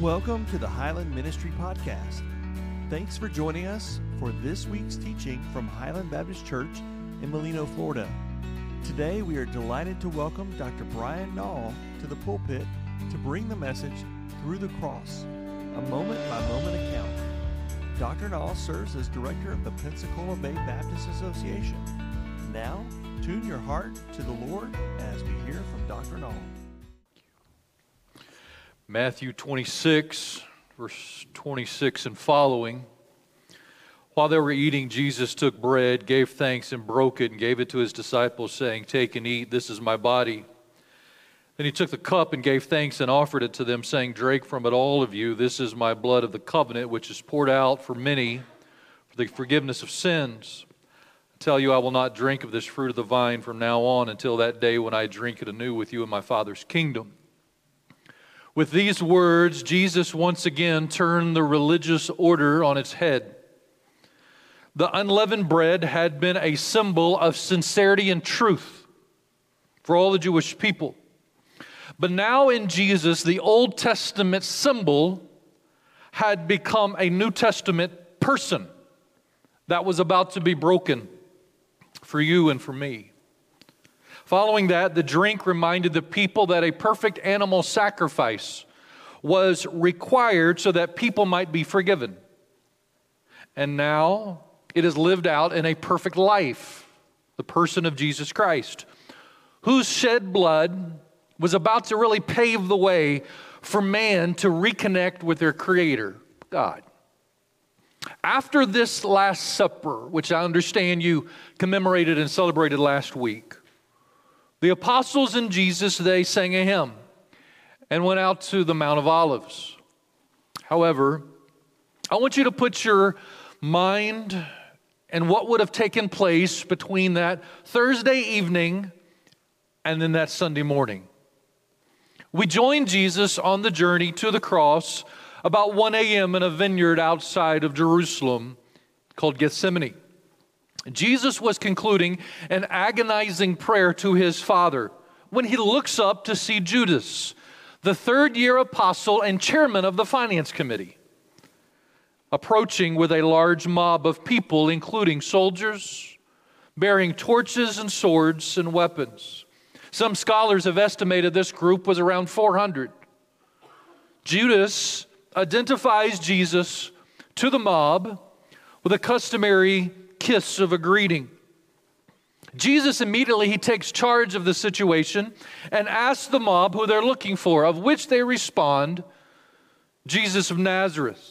Welcome to the Highland Ministry Podcast. Thanks for joining us for this week's teaching from Highland Baptist Church in Molino, Florida. Today we are delighted to welcome Dr. Brian Nall to the pulpit to bring the message Through the Cross, a moment by moment account. Dr. Nall serves as director of the Pensacola Bay Baptist Association. Now, tune your heart to the Lord as we hear from Dr. Nall. Matthew 26, verse 26 and following. While they were eating, Jesus took bread, gave thanks, and broke it, and gave it to his disciples, saying, Take and eat, this is my body. Then he took the cup and gave thanks and offered it to them, saying, Drink from it, all of you. This is my blood of the covenant, which is poured out for many for the forgiveness of sins. I tell you, I will not drink of this fruit of the vine from now on until that day when I drink it anew with you in my Father's kingdom. With these words, Jesus once again turned the religious order on its head. The unleavened bread had been a symbol of sincerity and truth for all the Jewish people. But now in Jesus, the Old Testament symbol had become a New Testament person that was about to be broken for you and for me. Following that, the drink reminded the people that a perfect animal sacrifice was required so that people might be forgiven. And now it is lived out in a perfect life, the person of Jesus Christ, whose shed blood was about to really pave the way for man to reconnect with their Creator, God. After this Last Supper, which I understand you commemorated and celebrated last week, the apostles and Jesus, they sang a hymn and went out to the Mount of Olives. However, I want you to put your mind and what would have taken place between that Thursday evening and then that Sunday morning. We joined Jesus on the journey to the cross about 1 a.m. in a vineyard outside of Jerusalem called Gethsemane. Jesus was concluding an agonizing prayer to his Father when he looks up to see Judas, the third year apostle and chairman of the finance committee, approaching with a large mob of people, including soldiers, bearing torches and swords and weapons. Some scholars have estimated this group was around 400. Judas identifies Jesus to the mob with a customary kiss of a greeting. Jesus immediately he takes charge of the situation and asks the mob who they're looking for, of which they respond, Jesus of Nazareth.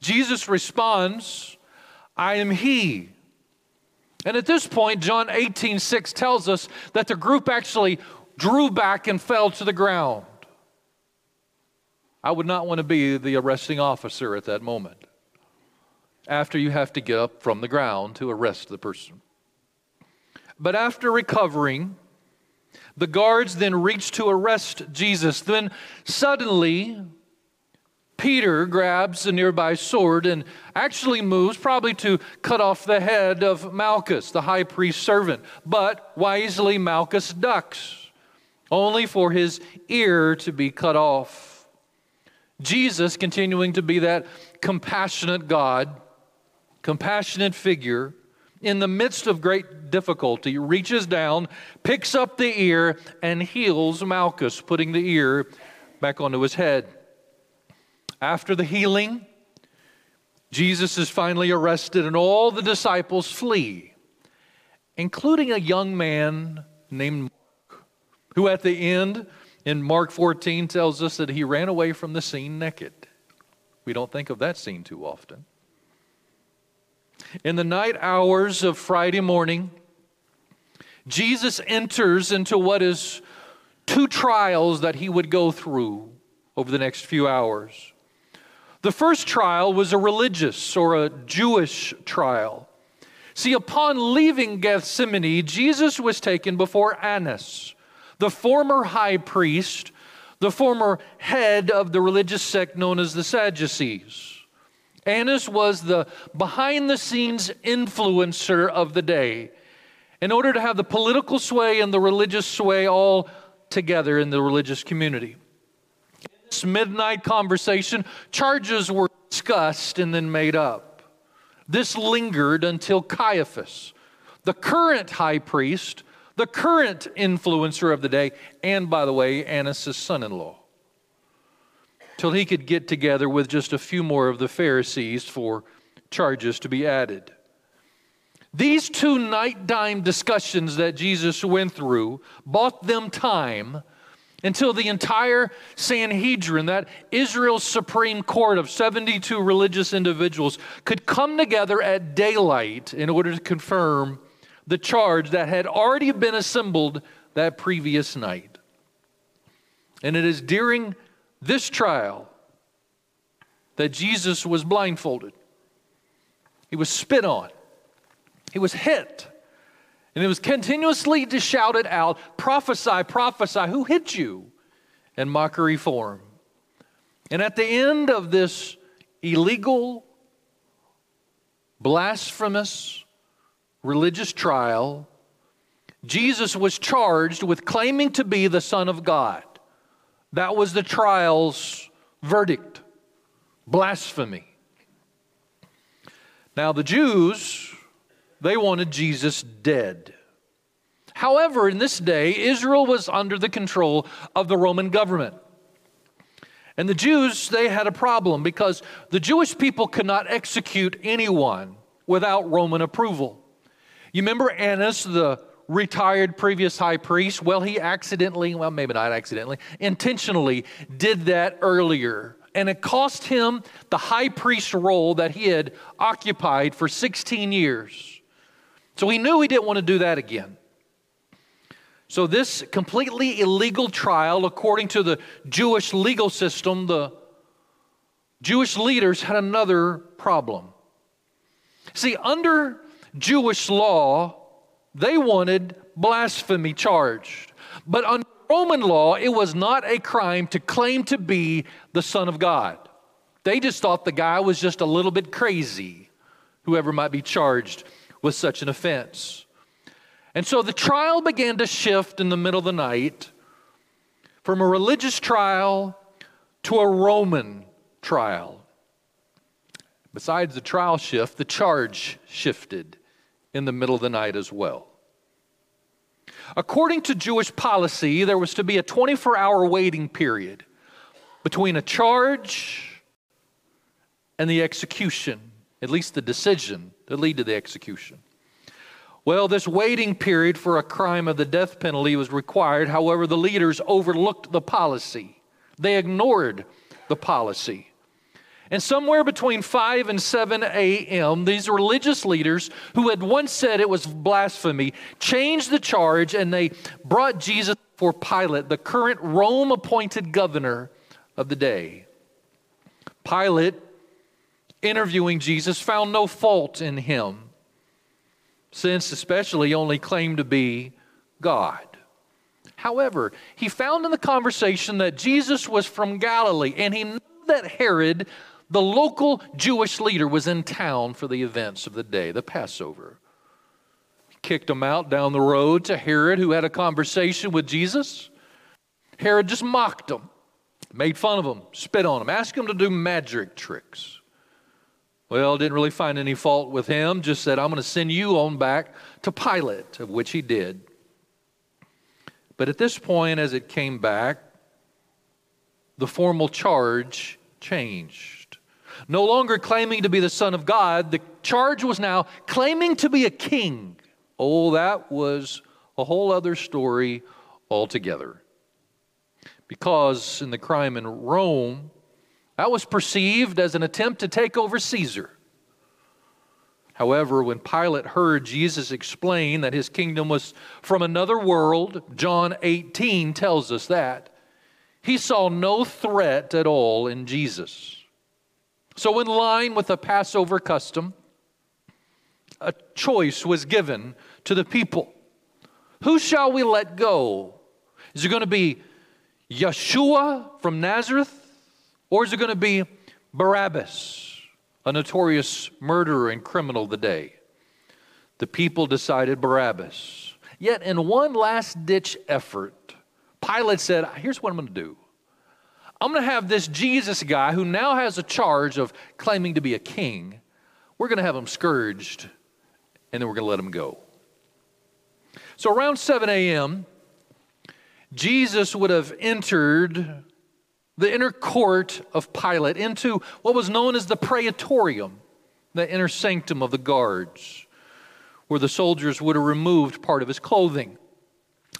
Jesus responds, I am he. And at this point, John 18, 6 tells us that the group actually drew back and fell to the ground. I would not want to be the arresting officer at that moment after you have to get up from the ground to arrest the person. But after recovering, the guards then reach to arrest Jesus. Then suddenly, Peter grabs a nearby sword and actually moves, probably to cut off the head of Malchus, the high priest's servant. But wisely, Malchus ducks, only for his ear to be cut off. Jesus, continuing to be that compassionate God, compassionate figure, in the midst of great difficulty, reaches down, picks up the ear, and heals Malchus, putting the ear back onto his head. After the healing, Jesus is finally arrested, and all the disciples flee, including a young man named Mark, who at the end in Mark 14 tells us that he ran away from the scene naked. We don't think of that scene too often. In the night hours of Friday morning, Jesus enters into what is two trials that he would go through over the next few hours. The first trial was a religious or a Jewish trial. See, upon leaving Gethsemane, Jesus was taken before Annas, the former high priest, the former head of the religious sect known as the Sadducees. Annas was the behind the scenes influencer of the day in order to have the political sway and the religious sway all together in the religious community. In this midnight conversation, charges were discussed and then made up. This lingered until Caiaphas, the current high priest, the current influencer of the day, and by the way, Annas' son in law, till he could get together with just a few more of the Pharisees for charges to be added. These two nighttime discussions that Jesus went through bought them time until the entire Sanhedrin, that Israel's supreme court of 72 religious individuals, could come together at daylight in order to confirm the charge that had already been assembled that previous night. And it is during this trial that Jesus was blindfolded, he was spit on. He was hit. And it was continuously to shouted out, prophesy, prophesy, who hit you? In mockery form. And at the end of this illegal, blasphemous religious trial, Jesus was charged with claiming to be the Son of God. That was the trial's verdict blasphemy. Now, the Jews they wanted Jesus dead. However, in this day, Israel was under the control of the Roman government. And the Jews, they had a problem because the Jewish people could not execute anyone without Roman approval. You remember Annas, the retired previous high priest? Well, he accidentally, well, maybe not accidentally, intentionally did that earlier. And it cost him the high priest role that he had occupied for 16 years. So he knew he didn't want to do that again. So, this completely illegal trial, according to the Jewish legal system, the Jewish leaders had another problem. See, under Jewish law, they wanted blasphemy charged. But under Roman law, it was not a crime to claim to be the Son of God. They just thought the guy was just a little bit crazy, whoever might be charged with such an offense. And so the trial began to shift in the middle of the night from a religious trial to a Roman trial. Besides the trial shift, the charge shifted in the middle of the night as well. According to Jewish policy, there was to be a 24 hour waiting period between a charge and the execution at least the decision that lead to the execution. Well, this waiting period for a crime of the death penalty was required. However, the leaders overlooked the policy. They ignored the policy. And somewhere between 5 and 7 a.m., these religious leaders who had once said it was blasphemy changed the charge and they brought Jesus for Pilate, the current Rome appointed governor of the day. Pilate interviewing Jesus, found no fault in him, since especially only claimed to be God. However, he found in the conversation that Jesus was from Galilee, and he knew that Herod, the local Jewish leader, was in town for the events of the day, the Passover. He kicked him out down the road to Herod, who had a conversation with Jesus. Herod just mocked him, made fun of him, spit on him, asked him to do magic tricks. Well, didn't really find any fault with him, just said, I'm going to send you on back to Pilate, of which he did. But at this point, as it came back, the formal charge changed. No longer claiming to be the Son of God, the charge was now claiming to be a king. Oh, that was a whole other story altogether. Because in the crime in Rome, that was perceived as an attempt to take over Caesar. However, when Pilate heard Jesus explain that his kingdom was from another world, John 18 tells us that, he saw no threat at all in Jesus. So, in line with the Passover custom, a choice was given to the people. Who shall we let go? Is it going to be Yeshua from Nazareth? Or is it going to be Barabbas, a notorious murderer and criminal of the day? The people decided Barabbas. Yet, in one last ditch effort, Pilate said, Here's what I'm going to do I'm going to have this Jesus guy who now has a charge of claiming to be a king, we're going to have him scourged, and then we're going to let him go. So around 7 a.m., Jesus would have entered the inner court of Pilate into what was known as the praetorium, the inner sanctum of the guards, where the soldiers would have removed part of his clothing.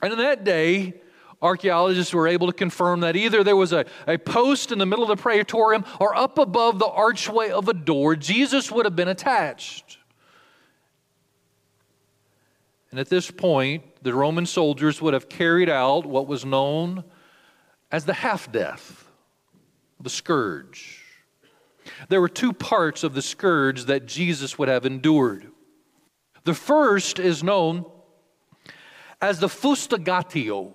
And in that day, archaeologists were able to confirm that either there was a, a post in the middle of the praetorium or up above the archway of a door, Jesus would have been attached. And at this point, the Roman soldiers would have carried out what was known as the half death, the scourge. There were two parts of the scourge that Jesus would have endured. The first is known as the fustigatio.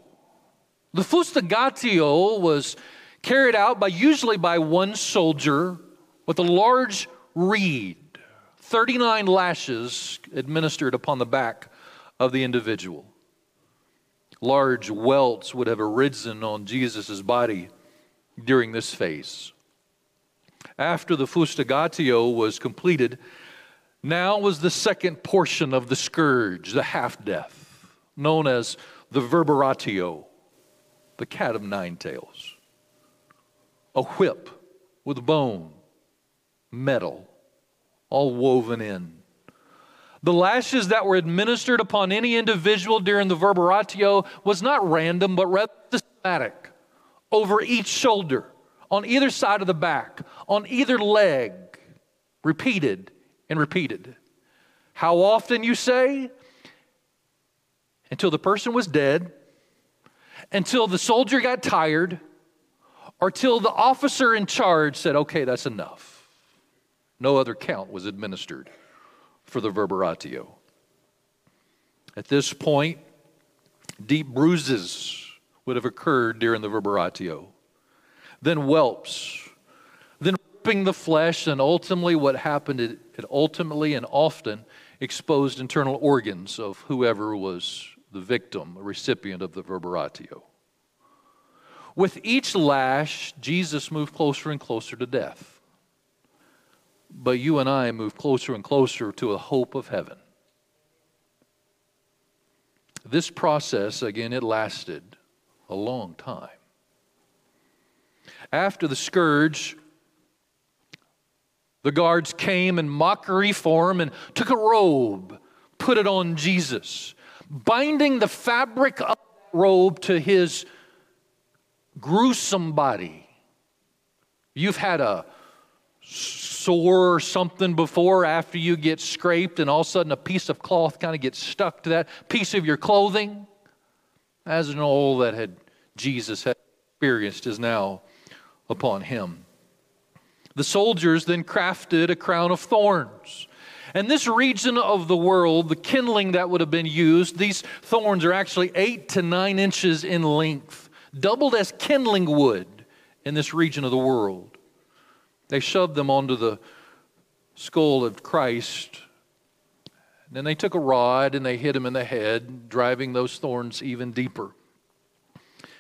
The fustigatio was carried out by usually by one soldier with a large reed, 39 lashes administered upon the back of the individual. Large welts would have arisen on Jesus' body during this phase. After the fustigatio was completed, now was the second portion of the scourge, the half death, known as the verberatio, the cat of nine tails. A whip with bone, metal, all woven in. The lashes that were administered upon any individual during the verberatio was not random, but rather systematic over each shoulder, on either side of the back, on either leg, repeated and repeated. How often, you say? Until the person was dead, until the soldier got tired, or till the officer in charge said, okay, that's enough. No other count was administered for the verberatio. At this point, deep bruises would have occurred during the verberatio, then whelps, then ripping the flesh, and ultimately what happened, it, it ultimately and often exposed internal organs of whoever was the victim, a recipient of the verberatio. With each lash, Jesus moved closer and closer to death but you and I move closer and closer to a hope of heaven. This process, again, it lasted a long time. After the scourge, the guards came in mockery form and took a robe, put it on Jesus, binding the fabric of the robe to his gruesome body. You've had a sore or something before after you get scraped and all of a sudden a piece of cloth kind of gets stuck to that piece of your clothing. As an all that had jesus had experienced is now upon him. The soldiers then crafted a crown of thorns and this region of the world, the kindling that would have been used, these thorns are actually eight to nine inches in length, doubled as kindling wood in this region of the world. They shoved them onto the skull of Christ. And Then they took a rod and they hit him in the head, driving those thorns even deeper.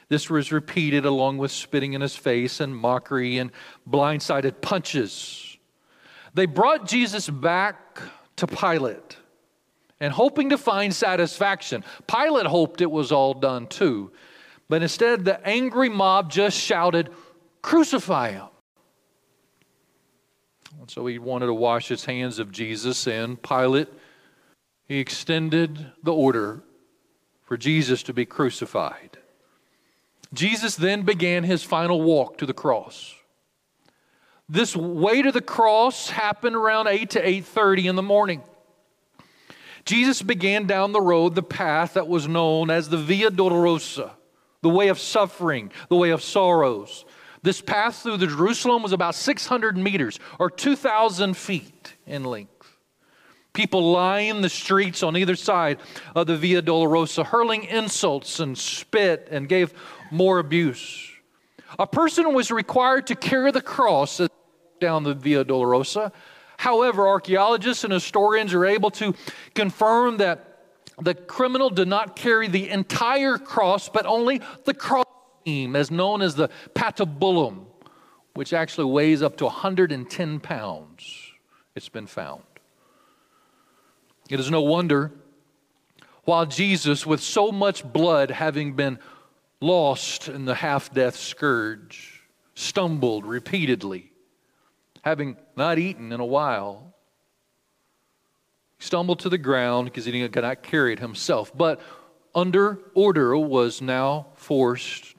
This was repeated along with spitting in his face and mockery and blindsided punches. They brought Jesus back to Pilate and hoping to find satisfaction. Pilate hoped it was all done too. But instead, the angry mob just shouted, Crucify him. And so he wanted to wash his hands of Jesus, and Pilate, he extended the order for Jesus to be crucified. Jesus then began his final walk to the cross. This way to the cross happened around 8 to 8:30 in the morning. Jesus began down the road, the path that was known as the Via Dolorosa, the way of suffering, the way of sorrows. This path through the Jerusalem was about 600 meters or 2,000 feet in length. People lined the streets on either side of the Via Dolorosa, hurling insults and spit and gave more abuse. A person was required to carry the cross down the Via Dolorosa. However, archaeologists and historians are able to confirm that the criminal did not carry the entire cross, but only the cross beam, as known as the patibulum, which actually weighs up to 110 pounds. It's been found. It is no wonder while Jesus, with so much blood having been lost in the half death scourge, stumbled repeatedly, having not eaten in a while, he stumbled to the ground because he could not carry it himself. But under order was now forced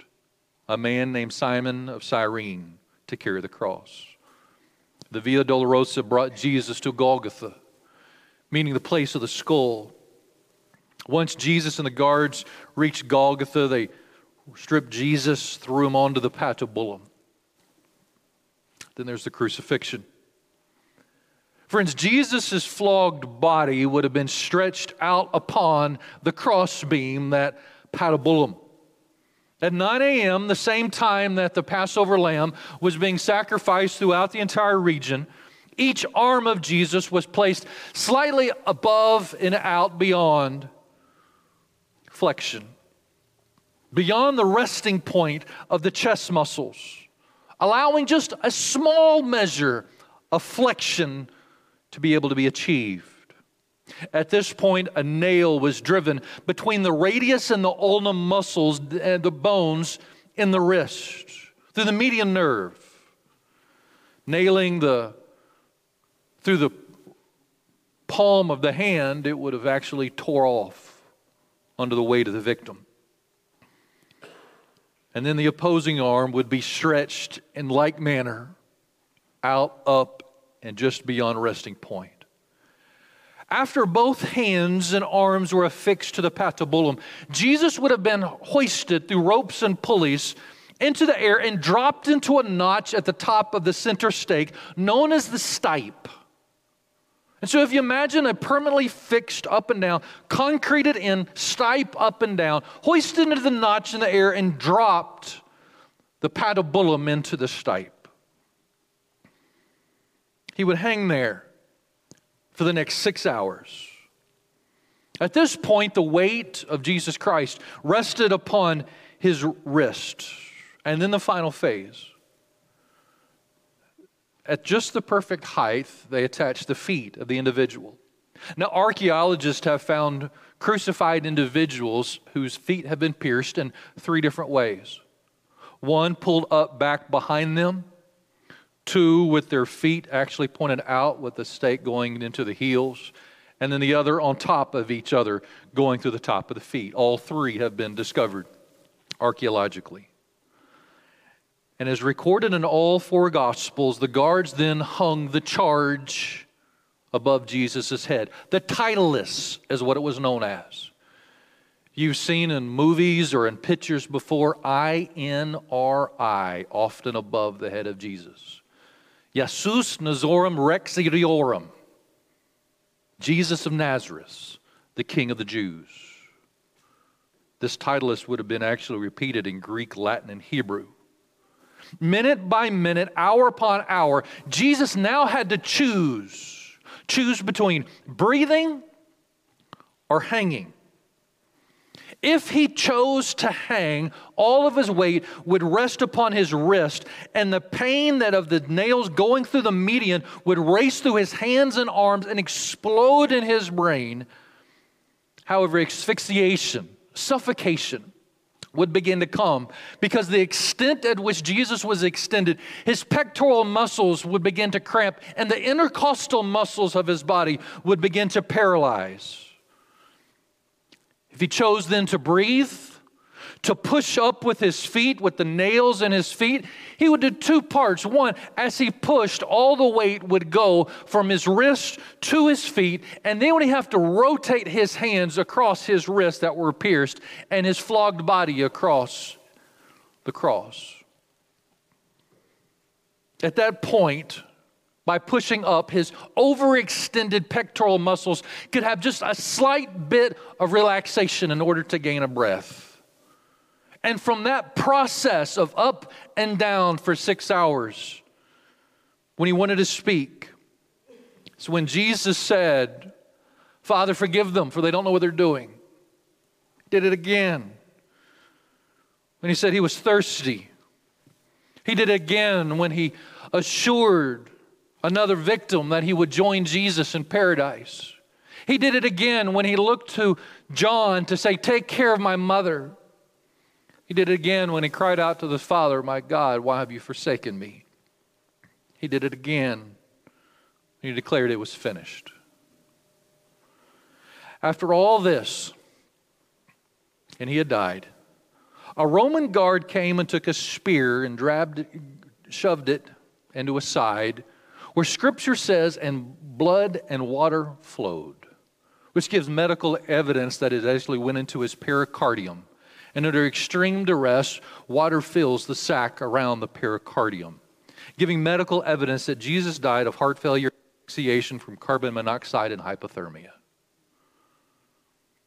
a man named Simon of Cyrene to carry the cross. The Via Dolorosa brought Jesus to Golgotha, meaning the place of the skull. Once Jesus and the guards reached Golgotha, they stripped Jesus, threw him onto the patibulum. Then there's the crucifixion. Friends, Jesus' flogged body would have been stretched out upon the crossbeam, that patibulum. At 9 a.m., the same time that the Passover lamb was being sacrificed throughout the entire region, each arm of Jesus was placed slightly above and out beyond flexion, beyond the resting point of the chest muscles, allowing just a small measure of flexion to be able to be achieved. At this point, a nail was driven between the radius and the ulna muscles and the bones in the wrist through the median nerve, nailing the through the palm of the hand, it would have actually tore off under the weight of the victim. And then the opposing arm would be stretched in like manner out, up, and just beyond resting point. After both hands and arms were affixed to the patibulum, Jesus would have been hoisted through ropes and pulleys into the air and dropped into a notch at the top of the center stake known as the stipe. And so, if you imagine a permanently fixed up and down, concreted in, stipe up and down, hoisted into the notch in the air and dropped the patibulum into the stipe, he would hang there for the next six hours. At this point, the weight of Jesus Christ rested upon his wrist. And then the final phase. At just the perfect height, they attach the feet of the individual. Now, archaeologists have found crucified individuals whose feet have been pierced in three different ways one pulled up back behind them, two with their feet actually pointed out with the stake going into the heels, and then the other on top of each other going through the top of the feet. All three have been discovered archaeologically. And as recorded in all four Gospels, the guards then hung the charge above Jesus' head. The titulus is what it was known as. You've seen in movies or in pictures before I N R I, often above the head of Jesus. Jesus Nazorum Rex Iriorum, Jesus of Nazareth, the King of the Jews. This titulus would have been actually repeated in Greek, Latin, and Hebrew. Minute by minute, hour upon hour, Jesus now had to choose choose between breathing or hanging. If he chose to hang, all of his weight would rest upon his wrist, and the pain that of the nails going through the median would race through his hands and arms and explode in his brain. However, asphyxiation, suffocation, would begin to come because the extent at which Jesus was extended, his pectoral muscles would begin to cramp, and the intercostal muscles of his body would begin to paralyze. If he chose then to breathe, to push up with his feet, with the nails in his feet, he would do two parts. One, as he pushed, all the weight would go from his wrist to his feet, and then he would have to rotate his hands across his wrists that were pierced and his flogged body across the cross. At that point, by pushing up, his overextended pectoral muscles could have just a slight bit of relaxation in order to gain a breath. And from that process of up and down for six hours, when he wanted to speak, so when Jesus said, Father, forgive them, for they don't know what they're doing, did it again. when he said he was thirsty. He did it again when he assured another victim that he would join Jesus in paradise. He did it again when he looked to John to say, Take care of my mother. He did it again when he cried out to the Father, My God, why have you forsaken me? He did it again. when He declared it was finished. After all this, and he had died, a Roman guard came and took a spear and dragged, shoved it into a side where scripture says, and blood and water flowed, which gives medical evidence that it actually went into his pericardium. And under extreme duress, water fills the sac around the pericardium, giving medical evidence that Jesus died of heart failure, asphyxiation from carbon monoxide, and hypothermia.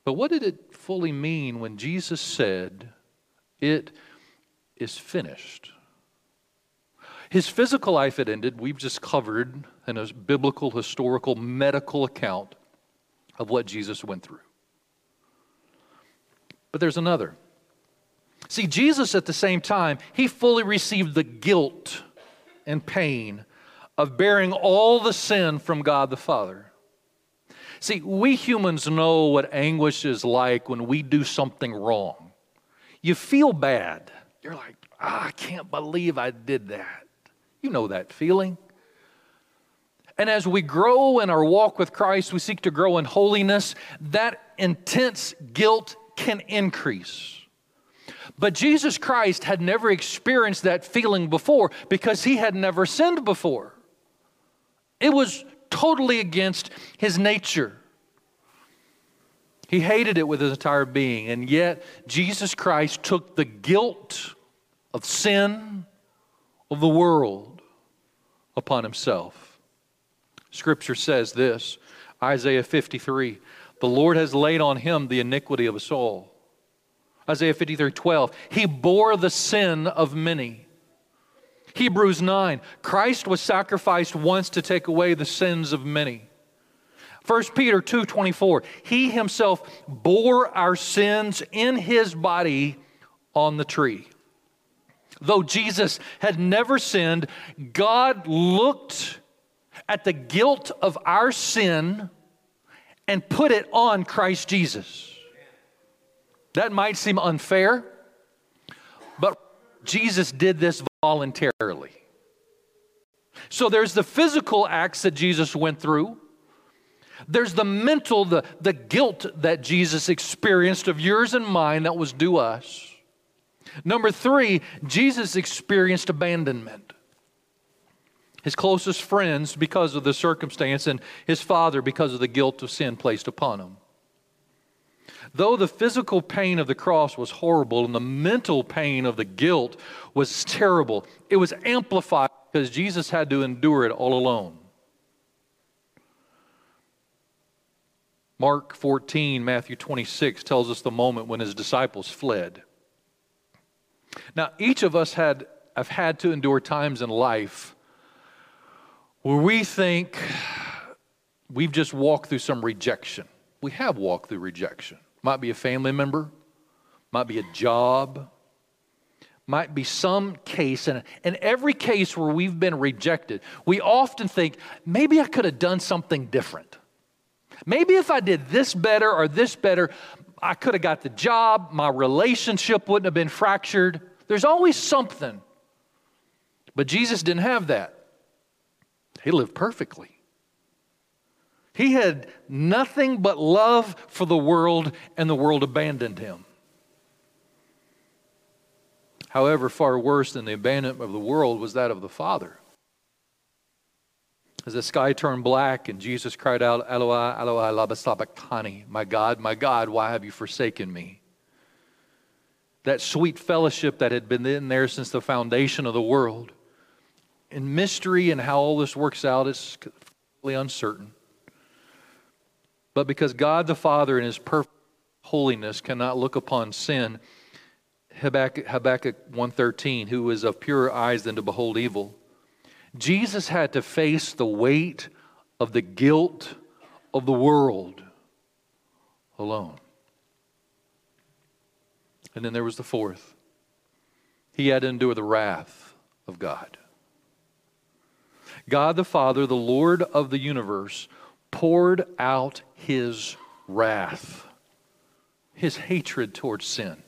But what did it fully mean when Jesus said, It is finished? His physical life had ended. We've just covered in a biblical, historical, medical account of what Jesus went through. But there's another. See, Jesus at the same time, he fully received the guilt and pain of bearing all the sin from God the Father. See, we humans know what anguish is like when we do something wrong. You feel bad. You're like, ah, I can't believe I did that. You know that feeling. And as we grow in our walk with Christ, we seek to grow in holiness, that intense guilt can increase. But Jesus Christ had never experienced that feeling before because he had never sinned before. It was totally against his nature. He hated it with his entire being, and yet Jesus Christ took the guilt of sin of the world upon himself. Scripture says this Isaiah 53 The Lord has laid on him the iniquity of us all. Isaiah 53 12 He bore the sin of many. Hebrews 9 Christ was sacrificed once to take away the sins of many. 1 Peter 2:24 He himself bore our sins in his body on the tree. Though Jesus had never sinned, God looked at the guilt of our sin and put it on Christ Jesus. That might seem unfair, but Jesus did this voluntarily. So there's the physical acts that Jesus went through. There's the mental, the, the guilt that Jesus experienced of yours and mine that was due us. Number three, Jesus experienced abandonment. His closest friends because of the circumstance, and his father because of the guilt of sin placed upon him. Though the physical pain of the cross was horrible and the mental pain of the guilt was terrible, it was amplified because Jesus had to endure it all alone. Mark 14, Matthew 26 tells us the moment when his disciples fled. Now, each of us had, have had to endure times in life where we think we've just walked through some rejection. We have walked through rejection. Might be a family member, might be a job, might be some case. And in every case where we've been rejected, we often think, maybe I could have done something different. Maybe if I did this better or this better, I could have got the job, my relationship wouldn't have been fractured. There's always something. But Jesus didn't have that. He lived perfectly. He had nothing but love for the world, and the world abandoned him. However, far worse than the abandonment of the world was that of the Father. As the sky turned black and Jesus cried out, Eloi, Eloi, lama sabachthani, my God, my God, why have you forsaken me? That sweet fellowship that had been in there since the foundation of the world. In mystery and how all this works out is uncertain. But because God the Father in his perfect holiness cannot look upon sin, Habakkuk, Habakkuk 1.13, who is of purer eyes than to behold evil, Jesus had to face the weight of the guilt of the world alone. And then there was the fourth he had to endure the wrath of God. God the Father, the Lord of the universe, poured out his wrath, his hatred towards sin.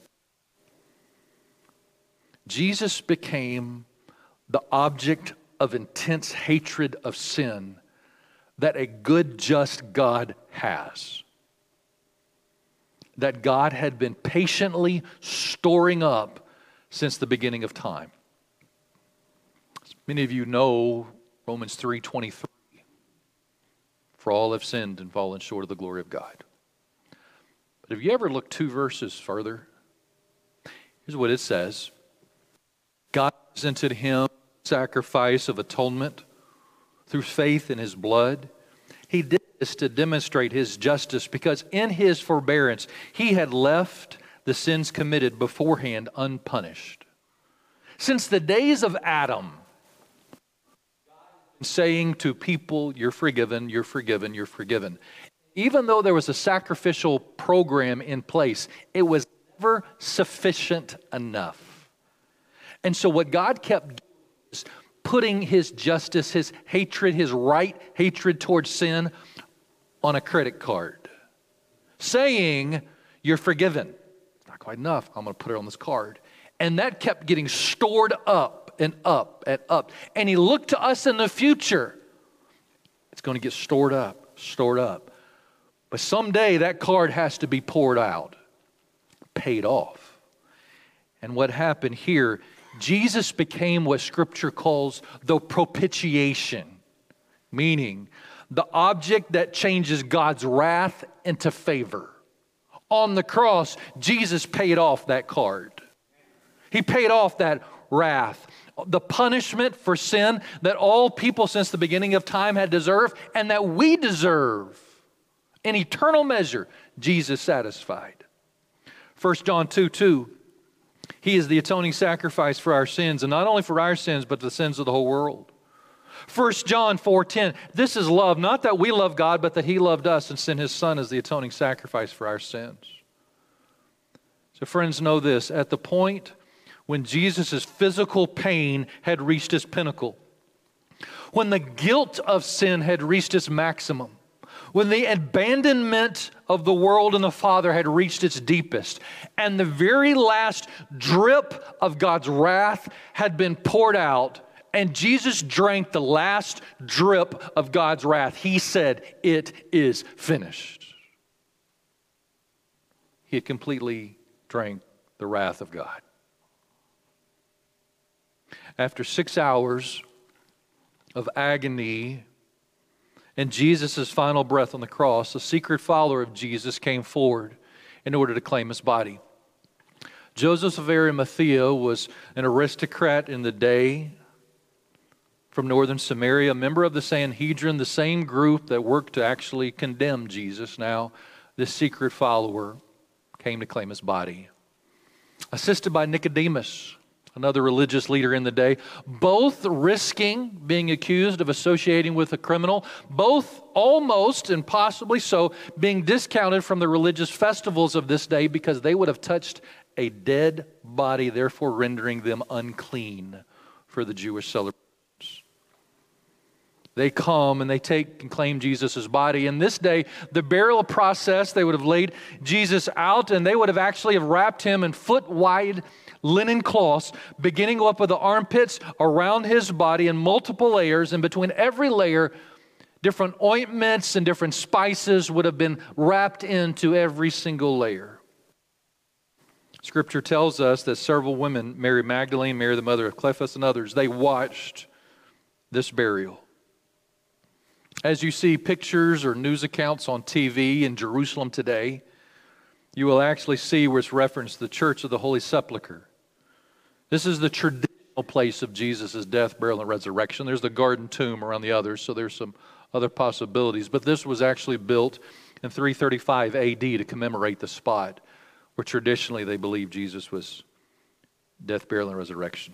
Jesus became the object of intense hatred of sin that a good, just God has. That God had been patiently storing up since the beginning of time. As many of you know Romans 3:23. For all have sinned and fallen short of the glory of God. But have you ever looked two verses further? Here's what it says. God presented him sacrifice of atonement through faith in his blood. He did this to demonstrate his justice because in his forbearance he had left the sins committed beforehand unpunished. Since the days of Adam, saying to people, You're forgiven, you're forgiven, you're forgiven. Even though there was a sacrificial program in place, it was never sufficient enough. And so, what God kept doing is putting his justice, his hatred, his right hatred towards sin on a credit card, saying, You're forgiven. It's not quite enough. I'm going to put it on this card. And that kept getting stored up and up and up. And He looked to us in the future. It's going to get stored up, stored up. But someday that card has to be poured out, paid off. And what happened here, Jesus became what Scripture calls the propitiation, meaning the object that changes God's wrath into favor. On the cross, Jesus paid off that card. He paid off that wrath the punishment for sin that all people since the beginning of time had deserved and that we deserve in eternal measure, Jesus satisfied. 1 John 2 2, He is the atoning sacrifice for our sins, and not only for our sins, but the sins of the whole world. 1 John 4:10 This is love not that we love God but that he loved us and sent his son as the atoning sacrifice for our sins. So friends know this at the point when Jesus' physical pain had reached its pinnacle, when the guilt of sin had reached its maximum, when the abandonment of the world and the Father had reached its deepest, and the very last drip of God's wrath had been poured out, and Jesus drank the last drip of God's wrath, he said, It is finished. He had completely drank the wrath of God. After six hours of agony and Jesus' final breath on the cross, a secret follower of Jesus came forward in order to claim his body. Joseph of Arimathea was an aristocrat in the day from northern Samaria, a member of the Sanhedrin, the same group that worked to actually condemn Jesus. Now, this secret follower came to claim his body. Assisted by Nicodemus, another religious leader in the day, both risking being accused of associating with a criminal, both almost and possibly so being discounted from the religious festivals of this day because they would have touched a dead body, therefore rendering them unclean for the Jewish celebrations. They come and they take and claim Jesus' body. In this day, the burial process, they would have laid Jesus out and they would have actually have wrapped him in foot wide linen cloths, beginning up with the armpits around his body in multiple layers, and between every layer, different ointments and different spices would have been wrapped into every single layer. Scripture tells us that several women, Mary Magdalene, Mary the mother of Cleophas, and others, they watched this burial. As you see pictures or news accounts on TV in Jerusalem today, you will actually see where it's referenced the Church of the Holy Sepulchre. This is the traditional place of Jesus' death, burial, and resurrection. There's the garden tomb around the others, so there's some other possibilities. But this was actually built in 335 AD to commemorate the spot where traditionally they believe Jesus was death, burial, and resurrection.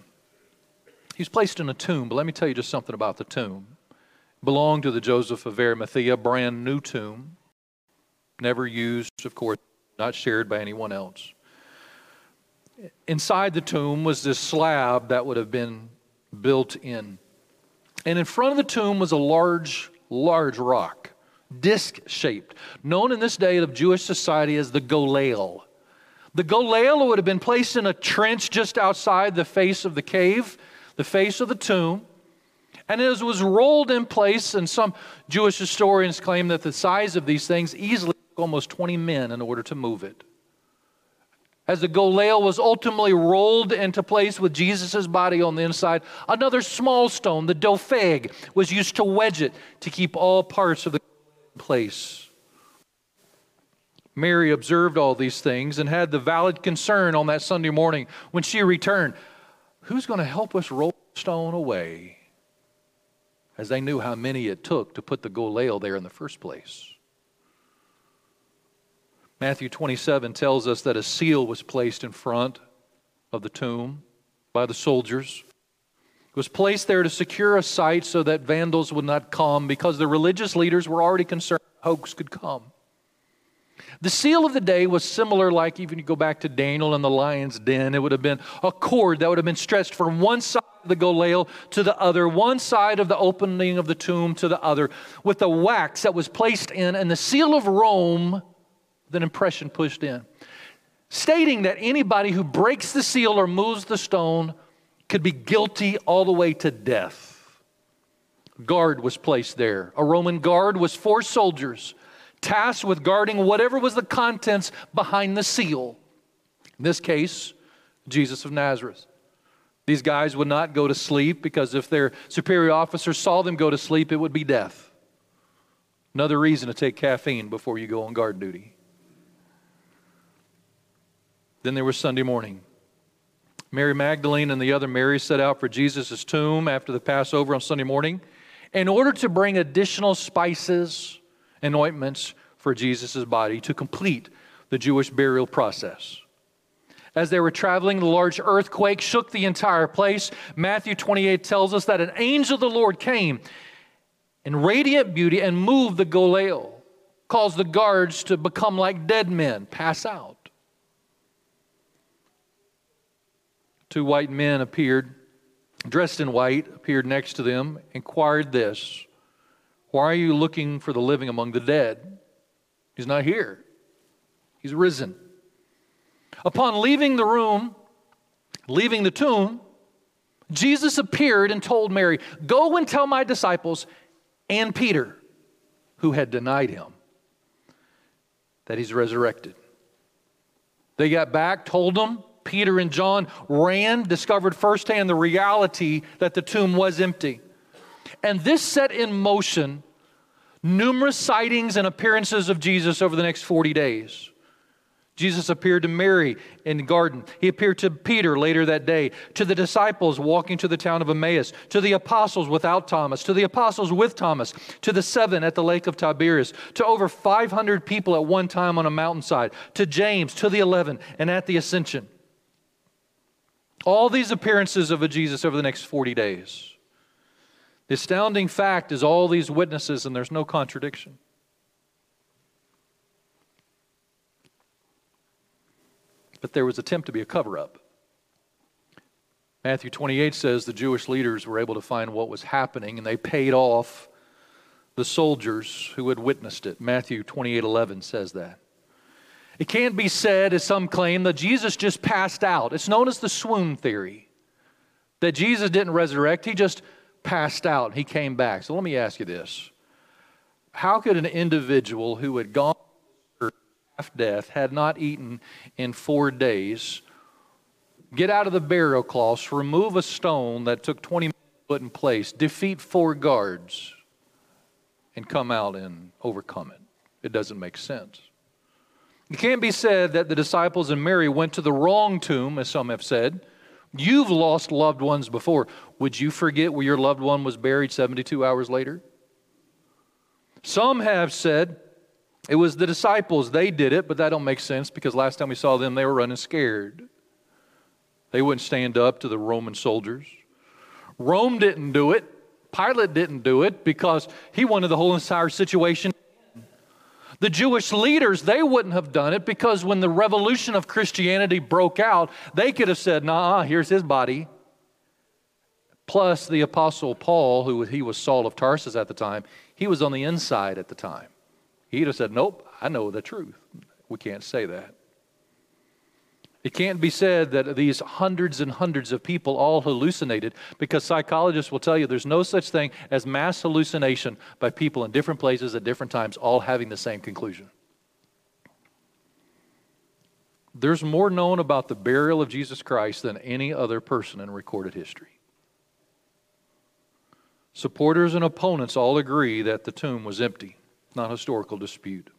He's placed in a tomb, but let me tell you just something about the tomb. It belonged to the Joseph of Arimathea, brand new tomb, never used, of course, not shared by anyone else. Inside the tomb was this slab that would have been built in. And in front of the tomb was a large, large rock, disc shaped, known in this day of Jewish society as the Golel. The Golel would have been placed in a trench just outside the face of the cave, the face of the tomb. And as it was rolled in place, and some Jewish historians claim that the size of these things easily took almost 20 men in order to move it. As the Golel was ultimately rolled into place with Jesus' body on the inside, another small stone, the dopheg, was used to wedge it to keep all parts of the place. Mary observed all these things and had the valid concern on that Sunday morning when she returned who's going to help us roll the stone away? As they knew how many it took to put the Golel there in the first place. Matthew 27 tells us that a seal was placed in front of the tomb by the soldiers. It was placed there to secure a site so that vandals would not come because the religious leaders were already concerned hoax could come. The seal of the day was similar, like even you go back to Daniel and the lion's den, it would have been a cord that would have been stretched from one side of the golel to the other, one side of the opening of the tomb to the other, with the wax that was placed in, and the seal of Rome an impression pushed in, stating that anybody who breaks the seal or moves the stone could be guilty all the way to death. Guard was placed there. A Roman guard was four soldiers tasked with guarding whatever was the contents behind the seal. In this case, Jesus of Nazareth. These guys would not go to sleep because if their superior officer saw them go to sleep, it would be death. Another reason to take caffeine before you go on guard duty. Then there was Sunday morning. Mary Magdalene and the other Mary set out for Jesus' tomb after the Passover on Sunday morning in order to bring additional spices and ointments for Jesus' body to complete the Jewish burial process. As they were traveling, the large earthquake shook the entire place. Matthew 28 tells us that an angel of the Lord came in radiant beauty and moved the golel, caused the guards to become like dead men, pass out. Two white men appeared, dressed in white, appeared next to them, inquired this Why are you looking for the living among the dead? He's not here, he's risen. Upon leaving the room, leaving the tomb, Jesus appeared and told Mary, Go and tell my disciples and Peter, who had denied him, that he's resurrected. They got back, told them, Peter and John ran, discovered firsthand the reality that the tomb was empty. And this set in motion numerous sightings and appearances of Jesus over the next 40 days. Jesus appeared to Mary in the garden. He appeared to Peter later that day, to the disciples walking to the town of Emmaus, to the apostles without Thomas, to the apostles with Thomas, to the seven at the lake of Tiberias, to over 500 people at one time on a mountainside, to James, to the 11, and at the ascension. All these appearances of a Jesus over the next 40 days. The astounding fact is all these witnesses, and there's no contradiction. But there was attempt to be a cover up. Matthew 28 says the Jewish leaders were able to find what was happening and they paid off the soldiers who had witnessed it. Matthew 28 11 says that. It can't be said, as some claim, that Jesus just passed out. It's known as the swoon theory. That Jesus didn't resurrect, he just passed out. He came back. So let me ask you this How could an individual who had gone half death, had not eaten in four days, get out of the burial cloths, remove a stone that took 20 minutes to put in place, defeat four guards, and come out and overcome it? It doesn't make sense. It can't be said that the disciples and Mary went to the wrong tomb, as some have said. You've lost loved ones before. Would you forget where your loved one was buried 72 hours later? Some have said it was the disciples. They did it, but that don't make sense because last time we saw them, they were running scared. They wouldn't stand up to the Roman soldiers. Rome didn't do it. Pilate didn't do it because he wanted the whole entire situation The Jewish leaders, they wouldn't have done it because when the revolution of Christianity broke out, they could have said, nah, here's his body. Plus, the Apostle Paul, who he was Saul of Tarsus at the time, he was on the inside at the time. He'd have said, Nope, I know the truth. We can't say that. It can't be said that these hundreds and hundreds of people all hallucinated because psychologists will tell you there's no such thing as mass hallucination by people in different places at different times, all having the same conclusion. There's more known about the burial of Jesus Christ than any other person in recorded history. Supporters and opponents all agree that the tomb was empty, not historical dispute.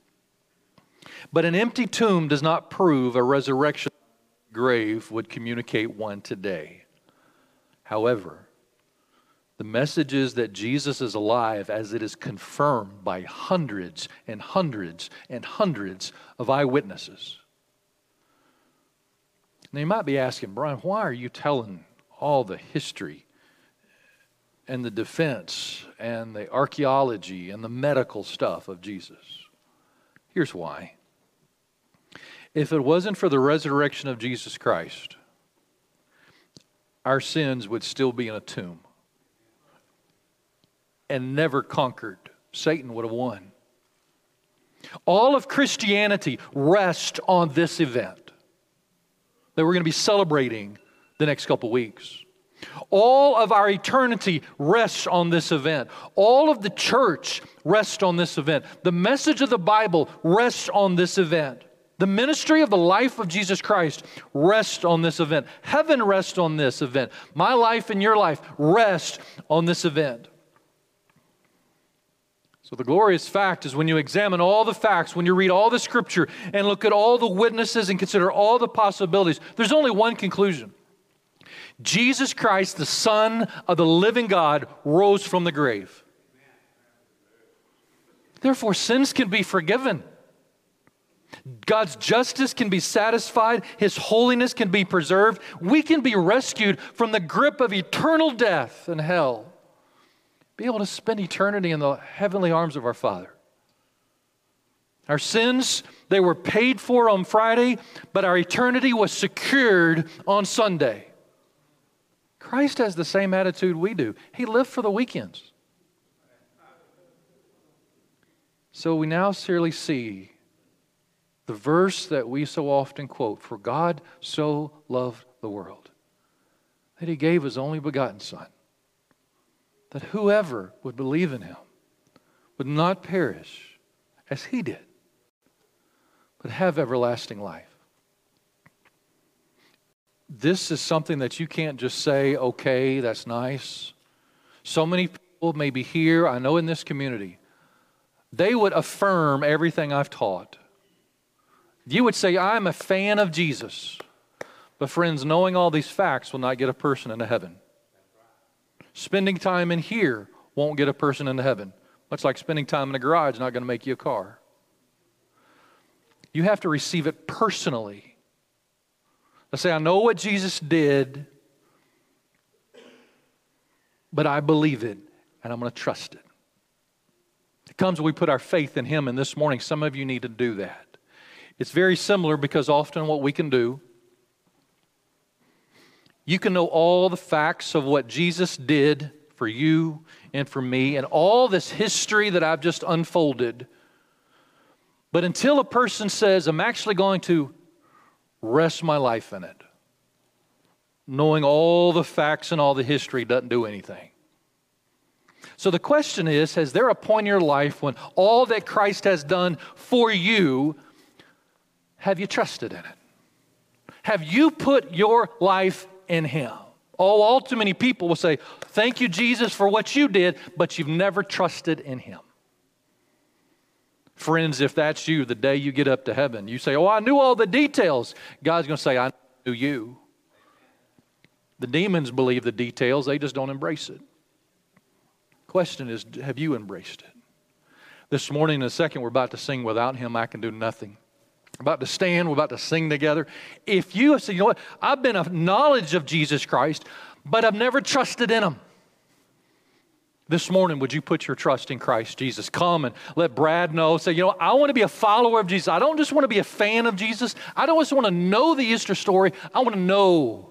But an empty tomb does not prove a resurrection grave would communicate one today. However, the message is that Jesus is alive as it is confirmed by hundreds and hundreds and hundreds of eyewitnesses. Now, you might be asking, Brian, why are you telling all the history and the defense and the archaeology and the medical stuff of Jesus? Here's why. If it wasn't for the resurrection of Jesus Christ, our sins would still be in a tomb and never conquered. Satan would have won. All of Christianity rests on this event that we're going to be celebrating the next couple weeks. All of our eternity rests on this event. All of the church rests on this event. The message of the Bible rests on this event. The ministry of the life of Jesus Christ rests on this event. Heaven rests on this event. My life and your life rest on this event. So, the glorious fact is when you examine all the facts, when you read all the scripture and look at all the witnesses and consider all the possibilities, there's only one conclusion Jesus Christ, the Son of the living God, rose from the grave. Therefore, sins can be forgiven. God's justice can be satisfied, His holiness can be preserved. We can be rescued from the grip of eternal death and hell. Be able to spend eternity in the heavenly arms of our Father. Our sins, they were paid for on Friday, but our eternity was secured on Sunday. Christ has the same attitude we do. He lived for the weekends. So we now clearly see the verse that we so often quote For God so loved the world that he gave his only begotten Son, that whoever would believe in him would not perish as he did, but have everlasting life. This is something that you can't just say, okay, that's nice. So many people, maybe here, I know in this community, they would affirm everything I've taught. You would say, I'm a fan of Jesus. But, friends, knowing all these facts will not get a person into heaven. Spending time in here won't get a person into heaven. Much like spending time in a garage not going to make you a car. You have to receive it personally. Let's say, I know what Jesus did, but I believe it, and I'm going to trust it. It comes when we put our faith in Him, and this morning, some of you need to do that. It's very similar because often what we can do, you can know all the facts of what Jesus did for you and for me and all this history that I've just unfolded. But until a person says, I'm actually going to rest my life in it, knowing all the facts and all the history doesn't do anything. So the question is Has there a point in your life when all that Christ has done for you have you trusted in it? Have you put your life in Him? Oh, all too many people will say, Thank you, Jesus, for what you did, but you've never trusted in Him. Friends, if that's you, the day you get up to heaven, you say, Oh, I knew all the details. God's going to say, I knew you. The demons believe the details, they just don't embrace it. Question is, have you embraced it? This morning, in a second, we're about to sing Without Him, I Can Do Nothing. About to stand, we're about to sing together. If you have said, you know what, I've been a knowledge of Jesus Christ, but I've never trusted in him. This morning, would you put your trust in Christ Jesus? Come and let Brad know. Say, you know, I want to be a follower of Jesus. I don't just want to be a fan of Jesus. I don't just want to know the Easter story. I want to know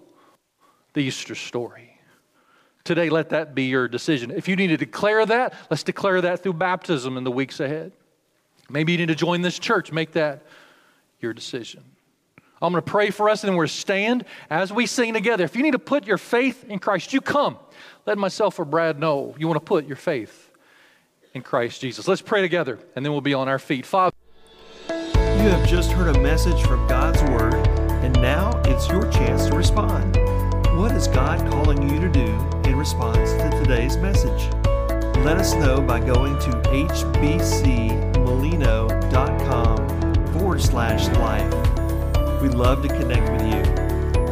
the Easter story. Today, let that be your decision. If you need to declare that, let's declare that through baptism in the weeks ahead. Maybe you need to join this church. Make that your decision. I'm going to pray for us and then we're stand as we sing together. If you need to put your faith in Christ, you come. Let myself or Brad know you want to put your faith in Christ Jesus. Let's pray together and then we'll be on our feet. Father, you have just heard a message from God's Word, and now it's your chance to respond. What is God calling you to do in response to today's message? Let us know by going to hbcmolino.com forward slash life. We'd love to connect with you.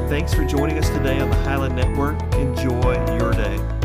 Thanks for joining us today on the Highland Network. Enjoy your day.